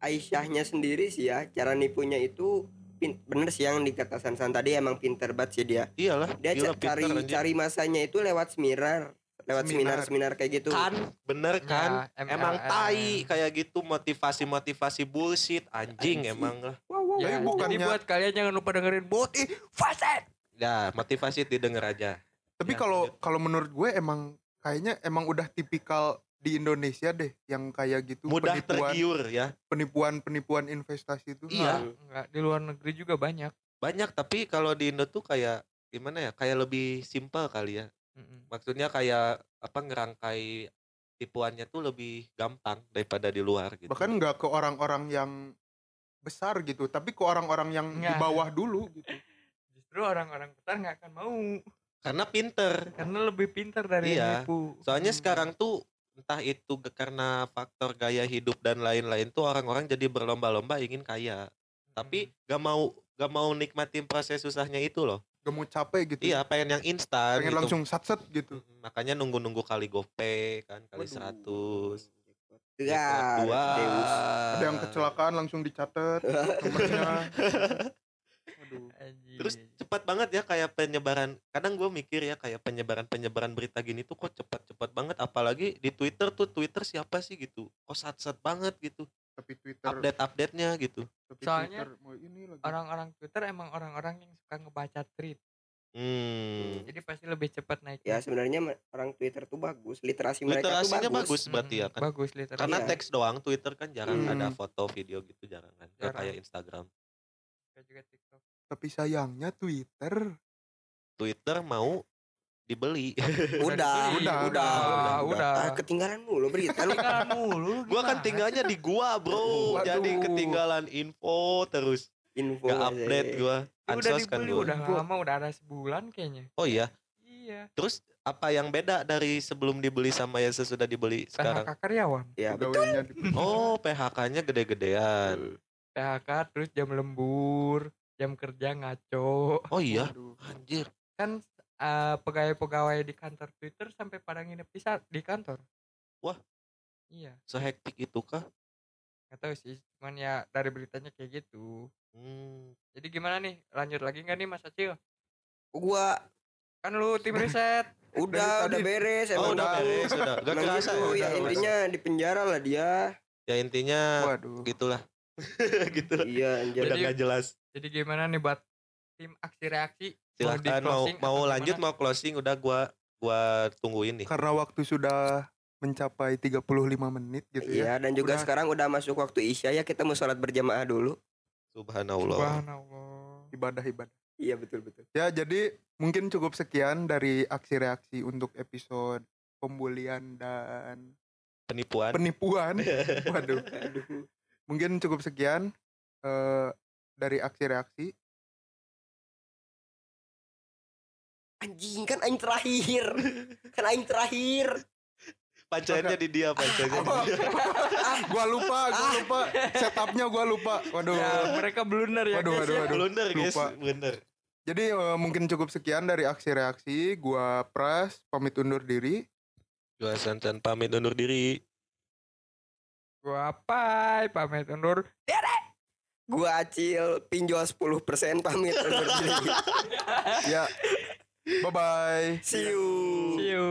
Aisyahnya sendiri sih ya. Cara nipunya itu pin, bener sih yang dikata Sansan tadi emang pinter banget sih dia. iyalah Dia gila, ca- cari cari masanya itu lewat seminar, lewat Seminar. seminar-seminar kayak gitu. kan bener kan Ya, emang tai kayak gitu motivasi-motivasi bullshit anjing Anjing. emang lah Wow, wow. Ya, Tapi bukannya- jadi buat kalian jangan lupa dengerin Boti Faset. ya motivasi didengar aja Tapi Ya, kalau lanjut. kalau menurut gue emang kayaknya emang udah tipikal di Indonesia deh yang kayak gitu mudah penipuan tergiur ya penipuan penipuan investasi itu. Iya. Enggak, di luar negeri juga banyak. banyak tapi kalau di Indo tuh kayak gimana ya kayak lebih simpel kali ya Mm-mm. maksudnya kayak apa ngerangkai tipuannya tuh lebih gampang daripada di luar gitu Bahkan nggak ke orang-orang yang besar gitu, tapi ke orang-orang yang di Nggak. bawah dulu gitu. Justru orang-orang besar nggak akan mau karena pinter karena lebih pintar dari Iya. nipu. soalnya Hmm. sekarang tuh entah itu karena faktor gaya hidup dan lain-lain tuh orang-orang jadi berlomba-lomba ingin kaya tapi gak mau gak mau nikmatin proses susahnya itu loh Gak mau capek gitu. iya pengen yang instan Pengen gitu. langsung sat-set gitu. Makanya nunggu-nunggu kali gope kan kali Waduh. seratus Ya, dua. Ada yang kecelakaan langsung dicatat nomornya. Anjing. terus cepat banget ya kayak penyebaran kadang gue mikir ya kayak penyebaran penyebaran berita gini tuh kok cepat-cepat banget apalagi di Twitter tuh Twitter siapa sih gitu kok sat-sat banget gitu Tapi Twitter update update nya gitu Seperti Soalnya orang-orang Twitter emang orang-orang yang suka ngebaca tweet Hmm. jadi pasti lebih cepat naik Ya sebenarnya orang Twitter tuh bagus, literasi mereka tuh Literasinya bagus. bagus berarti ya kan. bagus literasi Karena Iya. teks doang Twitter kan jarang Hmm. ada foto video gitu jarang kan. Jarang. kayak Instagram. Kayak juga TikTok Tapi sayangnya Twitter Twitter mau dibeli. Udah, udah, udah, udah, udah. Ah, ketinggalan mulu berita lu. ketinggalan mulu gua kan tinggalnya di gua, Bro. Waduh. Jadi ketinggalan info terus. Info Gak update gua. Udah kan dibeli gua. udah lama udah ada sebulan kayaknya Oh iya. iya Terus apa yang beda dari sebelum dibeli sama yang sesudah dibeli sekarang? PHK karyawan Ya betul. Oh, PHK-nya gede-gedean. PHK terus jam lembur jam kerja ngaco Oh iya. Waduh. Anjir. kan eh, pegawai-pegawai di kantor Twitter sampai pada nginep di, di kantor Wah. iya Sehektik itu kah? nggak tahu sih cuman ya dari beritanya kayak gitu Hmm. jadi gimana nih lanjut lagi nggak nih Mas Acil Gua kan lu tim riset udah udah beres Oh, emang udah beres, udah. Gak kerasa gitu, ya. ya intinya di penjara lah dia. Ya intinya Waduh. gitulah. gitulah. Iya anjir. Udah Jadi- gak jelas. Jadi gimana nih buat tim aksi reaksi Silahkan mau mau lanjut gimana? mau closing udah gua gua tungguin nih. Karena waktu sudah mencapai 35 menit gitu ya. Iya dan juga Udah. sekarang udah masuk waktu isya ya kita mau sholat berjamaah dulu. Subhanallah. Subhanallah Ibadah-ibadah. Iya betul betul. Ya, jadi mungkin cukup sekian dari aksi reaksi untuk episode pembulian dan Penipuan. penipuan. Waduh. Aduh. Mungkin cukup sekian eh, dari aksi reaksi. Anjing kan aing terakhir. kan aing terakhir. Pancainya di dia, pancainya di dia. ah, gua lupa, gua lupa. Setupnya gua lupa. Waduh. ya mereka blunder ya Waduh, guys waduh, ya. waduh. Blunder guys, Lupa. bener. Jadi eh, mungkin cukup sekian dari aksi reaksi. Gua Pras pamit undur diri. Gua Sansan pamit undur diri. gua pai pamit undur Gua acil pinjol 10% pamit undur diri. Ya. Bye bye. See you. see you